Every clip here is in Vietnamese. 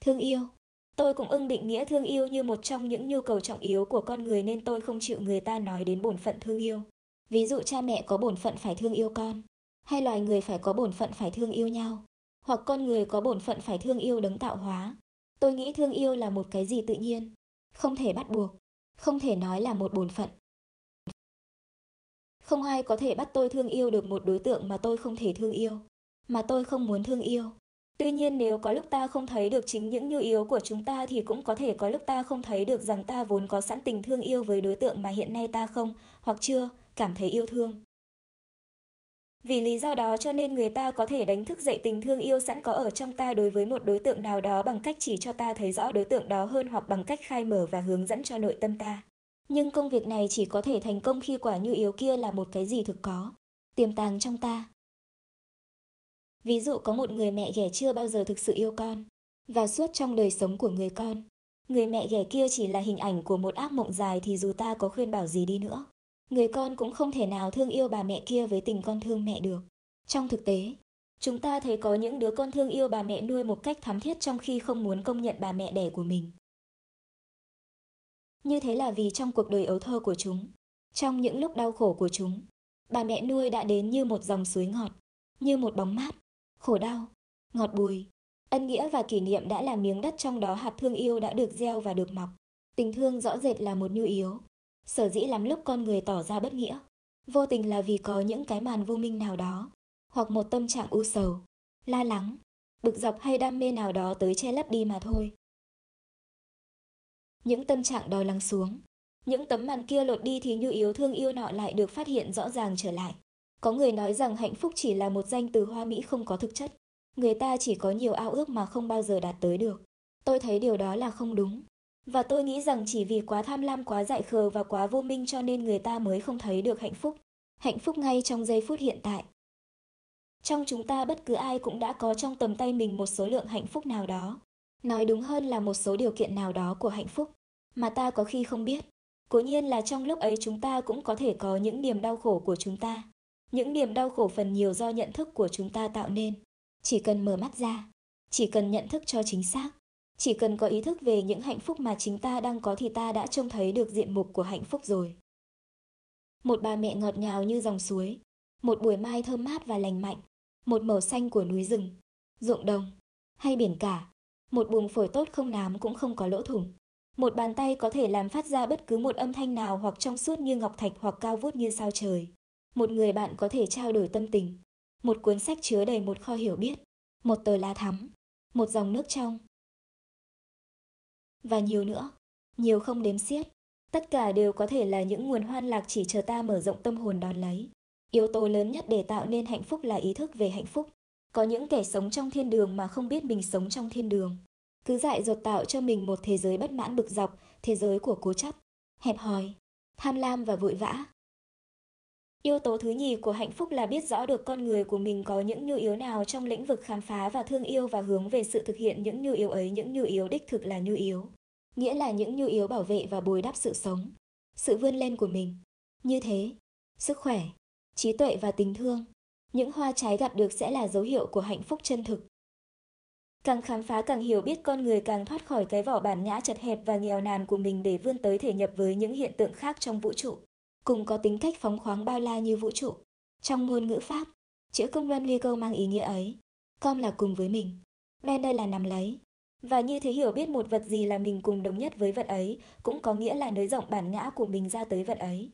Thương yêu. Tôi cũng ưng định nghĩa thương yêu như một trong những nhu cầu trọng yếu của con người nên tôi không chịu người ta nói đến bổn phận thương yêu. Ví dụ cha mẹ có bổn phận phải thương yêu con, hay loài người phải có bổn phận phải thương yêu nhau, hoặc con người có bổn phận phải thương yêu đấng tạo hóa. Tôi nghĩ thương yêu là một cái gì tự nhiên, không thể bắt buộc, không thể nói là một bổn phận. Không ai có thể bắt tôi thương yêu được một đối tượng mà tôi không thể thương yêu, mà tôi không muốn thương yêu. Tuy nhiên nếu có lúc ta không thấy được chính những nhu yếu của chúng ta thì cũng có thể có lúc ta không thấy được rằng ta vốn có sẵn tình thương yêu với đối tượng mà hiện nay ta không, hoặc chưa, cảm thấy yêu thương. Vì lý do đó cho nên người ta có thể đánh thức dậy tình thương yêu sẵn có ở trong ta đối với một đối tượng nào đó bằng cách chỉ cho ta thấy rõ đối tượng đó hơn hoặc bằng cách khai mở và hướng dẫn cho nội tâm ta. Nhưng công việc này chỉ có thể thành công khi quả nhu yếu kia là một cái gì thực có, tiềm tàng trong ta. Ví dụ có một người mẹ ghẻ chưa bao giờ thực sự yêu con, và suốt trong đời sống của người con, người mẹ ghẻ kia chỉ là hình ảnh của một ác mộng dài thì dù ta có khuyên bảo gì đi nữa, người con cũng không thể nào thương yêu bà mẹ kia với tình con thương mẹ được. Trong thực tế, chúng ta thấy có những đứa con thương yêu bà mẹ nuôi một cách thắm thiết trong khi không muốn công nhận bà mẹ đẻ của mình. Như thế là vì trong cuộc đời ấu thơ của chúng, trong những lúc đau khổ của chúng, bà mẹ nuôi đã đến như một dòng suối ngọt, như một bóng mát, khổ đau, ngọt bùi. Ân nghĩa và kỷ niệm đã là miếng đất trong đó hạt thương yêu đã được gieo và được mọc. Tình thương rõ rệt là một nhu yếu. Sở dĩ lắm lúc con người tỏ ra bất nghĩa. Vô tình là vì có những cái màn vô minh nào đó, hoặc một tâm trạng u sầu, la lắng, bực dọc hay đam mê nào đó tới che lấp đi mà thôi. Những tâm trạng đó lắng xuống, những tấm màn kia lột đi thì nhu yếu thương yêu nọ lại được phát hiện rõ ràng trở lại. Có người nói rằng hạnh phúc chỉ là một danh từ hoa mỹ không có thực chất. Người ta chỉ có nhiều ao ước mà không bao giờ đạt tới được. Tôi thấy điều đó là không đúng. Và tôi nghĩ rằng chỉ vì quá tham lam, quá dại khờ và quá vô minh cho nên người ta mới không thấy được hạnh phúc. Hạnh phúc ngay trong giây phút hiện tại. Trong chúng ta bất cứ ai cũng đã có trong tầm tay mình một số lượng hạnh phúc nào đó. Nói đúng hơn là một số điều kiện nào đó của hạnh phúc, mà ta có khi không biết. Cố nhiên là trong lúc ấy chúng ta cũng có thể có những niềm đau khổ của chúng ta. Những niềm đau khổ phần nhiều do nhận thức của chúng ta tạo nên. Chỉ cần mở mắt ra, chỉ cần nhận thức cho chính xác, chỉ cần có ý thức về những hạnh phúc mà chính ta đang có thì ta đã trông thấy được diện mục của hạnh phúc rồi. Một bà mẹ ngọt ngào như dòng suối, một buổi mai thơm mát và lành mạnh, một màu xanh của núi rừng, ruộng đồng, hay biển cả, một buồng phổi tốt không nám cũng không có lỗ thủng. Một bàn tay có thể làm phát ra bất cứ một âm thanh nào hoặc trong suốt như ngọc thạch hoặc cao vút như sao trời. Một người bạn có thể trao đổi tâm tình. Một cuốn sách chứa đầy một kho hiểu biết. Một tờ lá thắm. Một dòng nước trong. Và nhiều nữa. Nhiều không đếm xiết. Tất cả đều có thể là những nguồn hoan lạc chỉ chờ ta mở rộng tâm hồn đón lấy. Yếu tố lớn nhất để tạo nên hạnh phúc là ý thức về hạnh phúc. Có những kẻ sống trong thiên đường mà không biết mình sống trong thiên đường. Cứ dại dột tạo cho mình một thế giới bất mãn bực dọc, thế giới của cố chấp, hẹp hòi, tham lam và vội vã. Yếu tố thứ nhì của hạnh phúc là biết rõ được con người của mình có những nhu yếu nào trong lĩnh vực khám phá và thương yêu và hướng về sự thực hiện những nhu yếu ấy. Những nhu yếu đích thực là nhu yếu, nghĩa là những nhu yếu bảo vệ và bồi đắp sự sống, sự vươn lên của mình. Như thế, sức khỏe, trí tuệ và tình thương, những hoa trái gặp được sẽ là dấu hiệu của hạnh phúc chân thực. Càng khám phá càng hiểu biết con người càng thoát khỏi cái vỏ bản ngã chật hẹp và nghèo nàn của mình để vươn tới thể nhập với những hiện tượng khác trong vũ trụ cùng có tính cách phóng khoáng bao la như vũ trụ. Trong ngôn ngữ Pháp, chữ công luân ly câu mang ý nghĩa ấy. Com là cùng với mình, men đây là nằm lấy. Và như thế hiểu biết một vật gì là mình cùng đồng nhất với vật ấy, cũng có nghĩa là nới rộng bản ngã của mình ra tới vật ấy.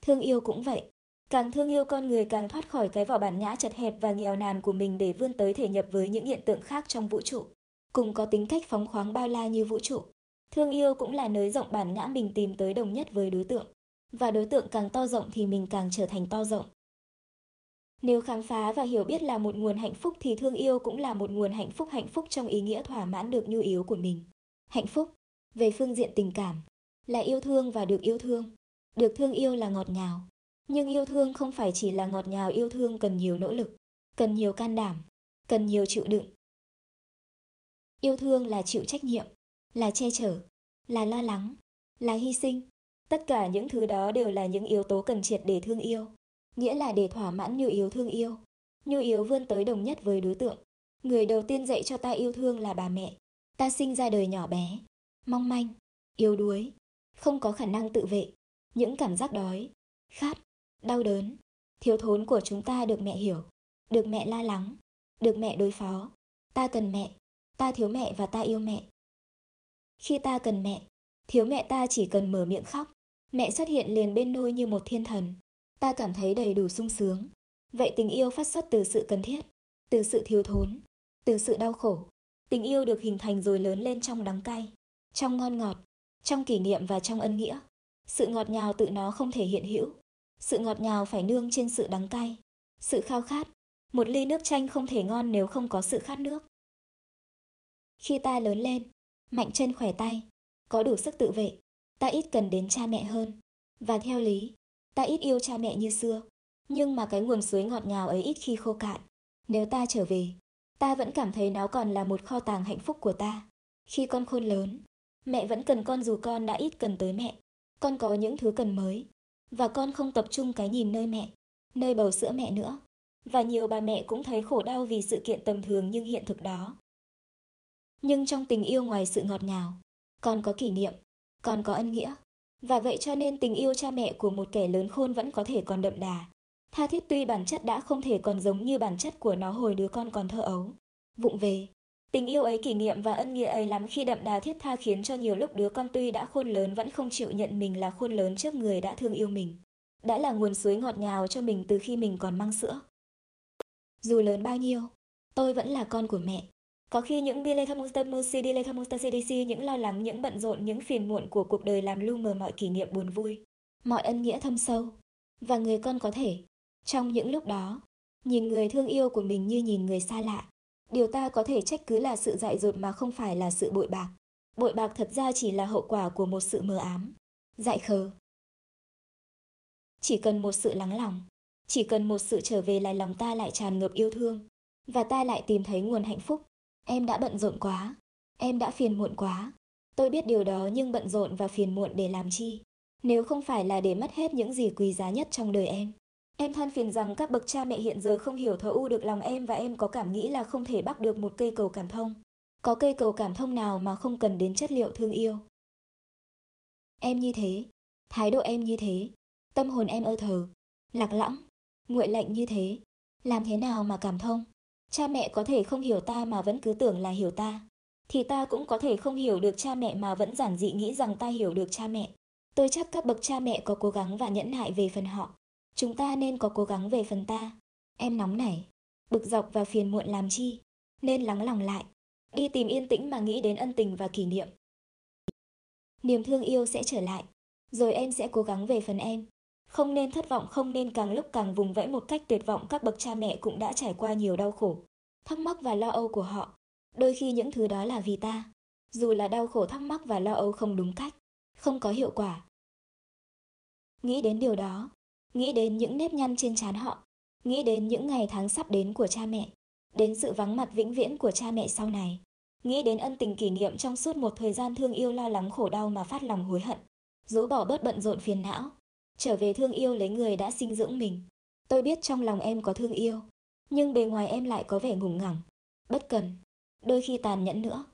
Thương yêu cũng vậy. Càng thương yêu con người càng thoát khỏi cái vỏ bản ngã chật hẹp và nghèo nàn của mình để vươn tới thể nhập với những hiện tượng khác trong vũ trụ. Cùng có tính cách phóng khoáng bao la như vũ trụ. Thương yêu cũng là nới rộng bản ngã mình tìm tới đồng nhất với đối tượng. Và đối tượng càng to rộng thì mình càng trở thành to rộng. Nếu khám phá và hiểu biết là một nguồn hạnh phúc thì thương yêu cũng là một nguồn hạnh phúc hạnh phúc trong ý nghĩa thỏa mãn được nhu yếu của mình. Hạnh phúc, về phương diện tình cảm, là yêu thương và được yêu thương. Được thương yêu là ngọt ngào. Nhưng yêu thương không phải chỉ là ngọt ngào yêu thương cần nhiều nỗ lực, cần nhiều can đảm, cần nhiều chịu đựng. Yêu thương là chịu trách nhiệm, là che chở, là lo lắng, là hy sinh. Tất cả những thứ đó đều là những yếu tố cần triệt để thương yêu, nghĩa là để thỏa mãn nhu yếu thương yêu. Nhu yếu vươn tới đồng nhất với đối tượng, Người đầu tiên dạy cho ta yêu thương là bà mẹ. Ta sinh ra đời nhỏ bé, mong manh, yếu đuối, không có khả năng tự vệ. Những cảm giác đói, khát, đau đớn, thiếu thốn của chúng ta được mẹ hiểu, được mẹ la lắng, được mẹ đối phó. Ta cần mẹ, ta thiếu mẹ và ta yêu mẹ. Khi ta cần mẹ, thiếu mẹ ta chỉ cần mở miệng khóc. Mẹ xuất hiện liền bên nôi như một thiên thần. Ta cảm thấy đầy đủ sung sướng. Vậy tình yêu phát xuất từ sự cần thiết, từ sự thiếu thốn, từ sự đau khổ. Tình yêu được hình thành rồi lớn lên trong đắng cay, trong ngon ngọt, trong kỷ niệm và trong ân nghĩa. Sự ngọt ngào tự nó không thể hiện hữu. Sự ngọt ngào phải nương trên sự đắng cay. Sự khao khát. Một ly nước chanh không thể ngon nếu không có sự khát nước. Khi ta lớn lên, mạnh chân khỏe tay, có đủ sức tự vệ, ta ít cần đến cha mẹ hơn. Và theo lý, ta ít yêu cha mẹ như xưa. Nhưng mà cái nguồn suối ngọt ngào ấy ít khi khô cạn. Nếu ta trở về, ta vẫn cảm thấy nó còn là một kho tàng hạnh phúc của ta. Khi con khôn lớn, mẹ vẫn cần con dù con đã ít cần tới mẹ. Con có những thứ cần mới. Và con không tập trung cái nhìn nơi mẹ, nơi bầu sữa mẹ nữa. Và nhiều bà mẹ cũng thấy khổ đau vì sự kiện tầm thường nhưng hiện thực đó. Nhưng trong tình yêu ngoài sự ngọt ngào, còn có kỷ niệm, còn có ân nghĩa. Và vậy cho nên tình yêu cha mẹ của một kẻ lớn khôn vẫn có thể còn đậm đà. Tha thiết tuy bản chất đã không thể còn giống như bản chất của nó hồi đứa con còn thơ ấu. Vụng về, tình yêu ấy kỷ niệm và ân nghĩa ấy lắm khi đậm đà thiết tha khiến cho nhiều lúc đứa con tuy đã khôn lớn vẫn không chịu nhận mình là khôn lớn trước người đã thương yêu mình. Đã là nguồn suối ngọt ngào cho mình từ khi mình còn mang sữa. Dù lớn bao nhiêu, tôi vẫn là con của mẹ. Có khi những dilethamonster dilethamonster CDC, những lo lắng, những bận rộn, những phiền muộn của cuộc đời làm lu mờ mọi kỷ niệm buồn vui, mọi ân nghĩa thâm sâu. Và người con có thể, trong những lúc đó, nhìn người thương yêu của mình như nhìn người xa lạ. Điều ta có thể trách cứ là sự dại dột mà không phải là sự bội bạc. Bội bạc thật ra chỉ là hậu quả của một sự mờ ám, dại khờ. Chỉ cần một sự lắng lòng, chỉ cần một sự trở về lại lòng ta lại tràn ngập yêu thương, và ta lại tìm thấy nguồn hạnh phúc. Em đã bận rộn quá, em đã phiền muộn quá. Tôi biết điều đó nhưng bận rộn và phiền muộn để làm chi? Nếu không phải là để mất hết những gì quý giá nhất trong đời em. Em than phiền rằng các bậc cha mẹ hiện giờ không hiểu thấu u được lòng em và em có cảm nghĩ là không thể bắt được một cây cầu cảm thông. Có cây cầu cảm thông nào mà không cần đến chất liệu thương yêu. Em như thế, thái độ em như thế, tâm hồn em ơ thờ, lạc lõng, nguội lạnh như thế, làm thế nào mà cảm thông? Cha mẹ có thể không hiểu ta mà vẫn cứ tưởng là hiểu ta. Thì ta cũng có thể không hiểu được cha mẹ mà vẫn giản dị nghĩ rằng ta hiểu được cha mẹ. Tôi chắc các bậc cha mẹ có cố gắng và nhẫn nại về phần họ. Chúng ta nên có cố gắng về phần ta. Em nóng nảy, bực dọc và phiền muộn làm chi. Nên lắng lòng lại, đi tìm yên tĩnh mà nghĩ đến ân tình và kỷ niệm. Niềm thương yêu sẽ trở lại, rồi em sẽ cố gắng về phần em. Không nên thất vọng, không nên càng lúc càng vùng vẫy một cách tuyệt vọng các bậc cha mẹ cũng đã trải qua nhiều đau khổ, thắc mắc và lo âu của họ. Đôi khi những thứ đó là vì ta, dù là đau khổ thắc mắc và lo âu không đúng cách, không có hiệu quả. Nghĩ đến điều đó, nghĩ đến những nếp nhăn trên trán họ, nghĩ đến những ngày tháng sắp đến của cha mẹ, đến sự vắng mặt vĩnh viễn của cha mẹ sau này, nghĩ đến ân tình kỷ niệm trong suốt một thời gian thương yêu lo lắng khổ đau mà phát lòng hối hận, rũ bỏ bớt bận rộn phiền não, trở về thương yêu lấy người đã sinh dưỡng mình. Tôi biết trong lòng em có thương yêu, nhưng bề ngoài em lại có vẻ ngùng ngẳng, bất cần, đôi khi tàn nhẫn nữa.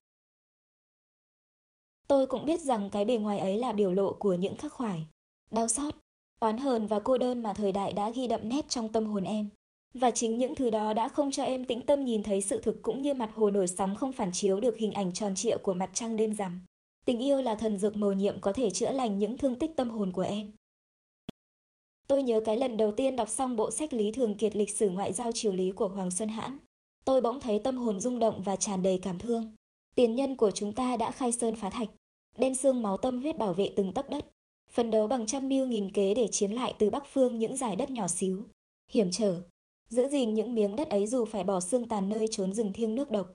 Tôi cũng biết rằng cái bề ngoài ấy là biểu lộ của những khắc khoải, đau xót, oán hờn và cô đơn mà thời đại đã ghi đậm nét trong tâm hồn em. Và chính những thứ đó đã không cho em tĩnh tâm nhìn thấy sự thực cũng như mặt hồ nổi sóng không phản chiếu được hình ảnh tròn trịa của mặt trăng đêm rằm. Tình yêu là thần dược mầu nhiệm có thể chữa lành những thương tích tâm hồn của em. Tôi nhớ cái lần đầu tiên đọc xong bộ sách Lý Thường Kiệt lịch sử ngoại giao triều lý của Hoàng Xuân Hãn. Tôi bỗng thấy tâm hồn rung động và tràn đầy cảm thương. Tiền nhân của chúng ta đã khai sơn phá thạch, đem xương máu tâm huyết bảo vệ từng tấc đất, phấn đấu bằng trăm mưu nghìn kế để chiếm lại từ Bắc Phương những giải đất nhỏ xíu, hiểm trở, giữ gìn những miếng đất ấy dù phải bỏ xương tàn nơi trốn rừng thiêng nước độc.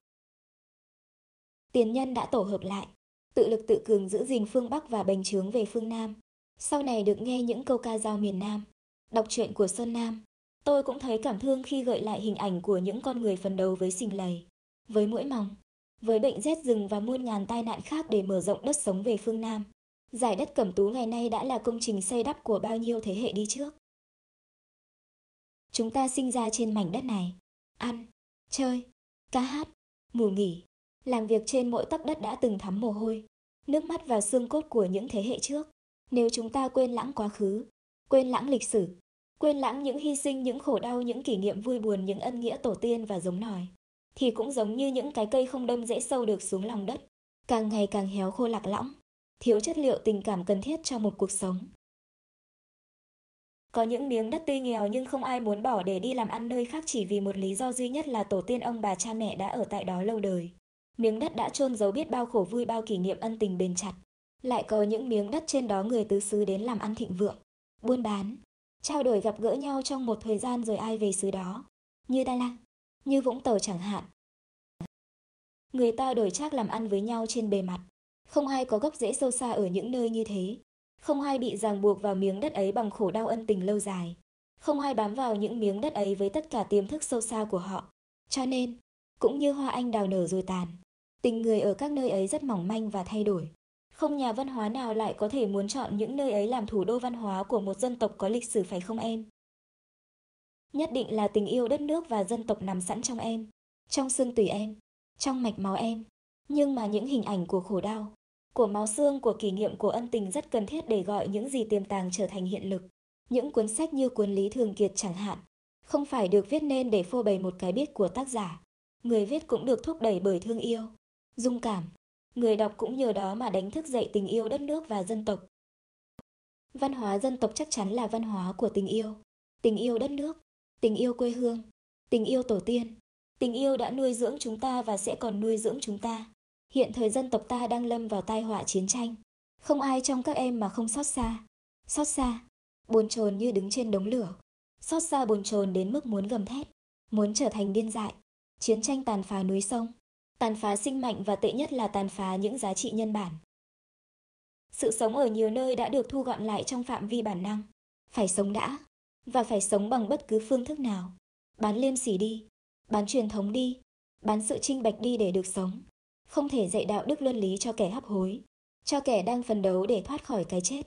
Tiền nhân đã tổ hợp lại, tự lực tự cường giữ gìn phương Bắc và bành trướng về phương Nam. Sau này được nghe những câu ca dao miền Nam, đọc truyện của Sơn Nam, tôi cũng thấy cảm thương khi gợi lại hình ảnh của những con người phần đầu với sình lầy, với mũi mỏng, với bệnh rét rừng và muôn ngàn tai nạn khác để mở rộng đất sống về phương Nam. Giải đất Cẩm Tú ngày nay đã là công trình xây đắp của bao nhiêu thế hệ đi trước. Chúng ta sinh ra trên mảnh đất này, ăn, chơi, ca hát, ngủ nghỉ, làm việc trên mỗi tấc đất đã từng thấm mồ hôi, nước mắt và xương cốt của những thế hệ trước. Nếu chúng ta quên lãng quá khứ, quên lãng lịch sử, quên lãng những hy sinh, những khổ đau, những kỷ niệm vui buồn, những ân nghĩa tổ tiên và giống nòi, thì cũng giống như những cái cây không đâm dễ sâu được xuống lòng đất, càng ngày càng héo khô lạc lõng, thiếu chất liệu tình cảm cần thiết cho một cuộc sống. Có những miếng đất tuy nghèo nhưng không ai muốn bỏ để đi làm ăn nơi khác chỉ vì một lý do duy nhất là tổ tiên ông bà cha mẹ đã ở tại đó lâu đời. Miếng đất đã chôn giấu biết bao khổ vui bao kỷ niệm ân tình bền chặt. Lại có những miếng đất trên đó người tứ xứ đến làm ăn thịnh vượng, buôn bán, trao đổi gặp gỡ nhau trong một thời gian rồi ai về xứ đó. Như Đà Lạt, như Vũng Tàu chẳng hạn. Người ta đổi trác làm ăn với nhau trên bề mặt. Không ai có gốc rễ sâu xa ở những nơi như thế. Không ai bị ràng buộc vào miếng đất ấy bằng khổ đau ân tình lâu dài. Không ai bám vào những miếng đất ấy với tất cả tiềm thức sâu xa của họ. Cho nên, cũng như hoa anh đào nở rồi tàn, tình người ở các nơi ấy rất mỏng manh và thay đổi. Không nhà văn hóa nào lại có thể muốn chọn những nơi ấy làm thủ đô văn hóa của một dân tộc có lịch sử phải không em? Nhất định là tình yêu đất nước và dân tộc nằm sẵn trong em, trong xương tủy em, trong mạch máu em. Nhưng mà những hình ảnh của khổ đau, của máu xương, của kỷ niệm, của ân tình rất cần thiết để gọi những gì tiềm tàng trở thành hiện lực. Những cuốn sách như cuốn Lý Thường Kiệt chẳng hạn, không phải được viết nên để phô bày một cái biết của tác giả. Người viết cũng được thúc đẩy bởi thương yêu, dung cảm. Người đọc cũng nhờ đó mà đánh thức dậy tình yêu đất nước và dân tộc. Văn hóa dân tộc chắc chắn là văn hóa của tình yêu, tình yêu đất nước, tình yêu quê hương, tình yêu tổ tiên. Tình yêu đã nuôi dưỡng chúng ta và sẽ còn nuôi dưỡng chúng ta. Hiện thời dân tộc ta đang lâm vào tai họa chiến tranh. Không ai trong các em mà không xót xa. Xót xa, bồn chồn như đứng trên đống lửa. Xót xa bồn chồn đến mức muốn gầm thét, muốn trở thành điên dại. Chiến tranh tàn phá núi sông, tàn phá sinh mạnh và tệ nhất là tàn phá những giá trị nhân bản. Sự sống ở nhiều nơi đã được thu gọn lại trong phạm vi bản năng. Phải sống đã, và phải sống bằng bất cứ phương thức nào. Bán liêm sỉ đi, bán truyền thống đi, bán sự trinh bạch đi để được sống. Không thể dạy đạo đức luân lý cho kẻ hấp hối, cho kẻ đang phấn đấu để thoát khỏi cái chết.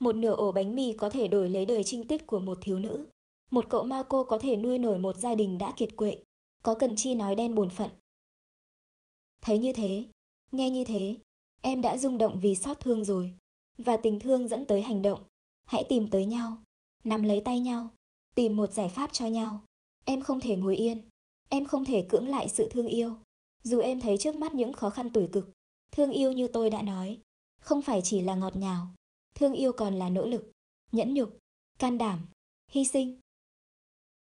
Một nửa ổ bánh mì có thể đổi lấy đời trinh tiết của một thiếu nữ. Một cậu ma cô có thể nuôi nổi một gia đình đã kiệt quệ. Có cần chi nói đen bổn phận. Thấy như thế, nghe như thế, em đã rung động vì xót thương rồi. Và tình thương dẫn tới hành động. Hãy tìm tới nhau, nắm lấy tay nhau, tìm một giải pháp cho nhau. Em không thể ngồi yên, em không thể cưỡng lại sự thương yêu. Dù em thấy trước mắt những khó khăn tủi cực, thương yêu như tôi đã nói, không phải chỉ là ngọt ngào, thương yêu còn là nỗ lực, nhẫn nhục, can đảm, hy sinh.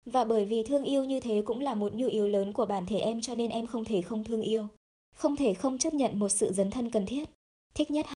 Và bởi vì thương yêu như thế cũng là một nhu yếu lớn của bản thể em cho nên em không thể không thương yêu, không thể không chấp nhận một sự dấn thân cần thiết, thích nhất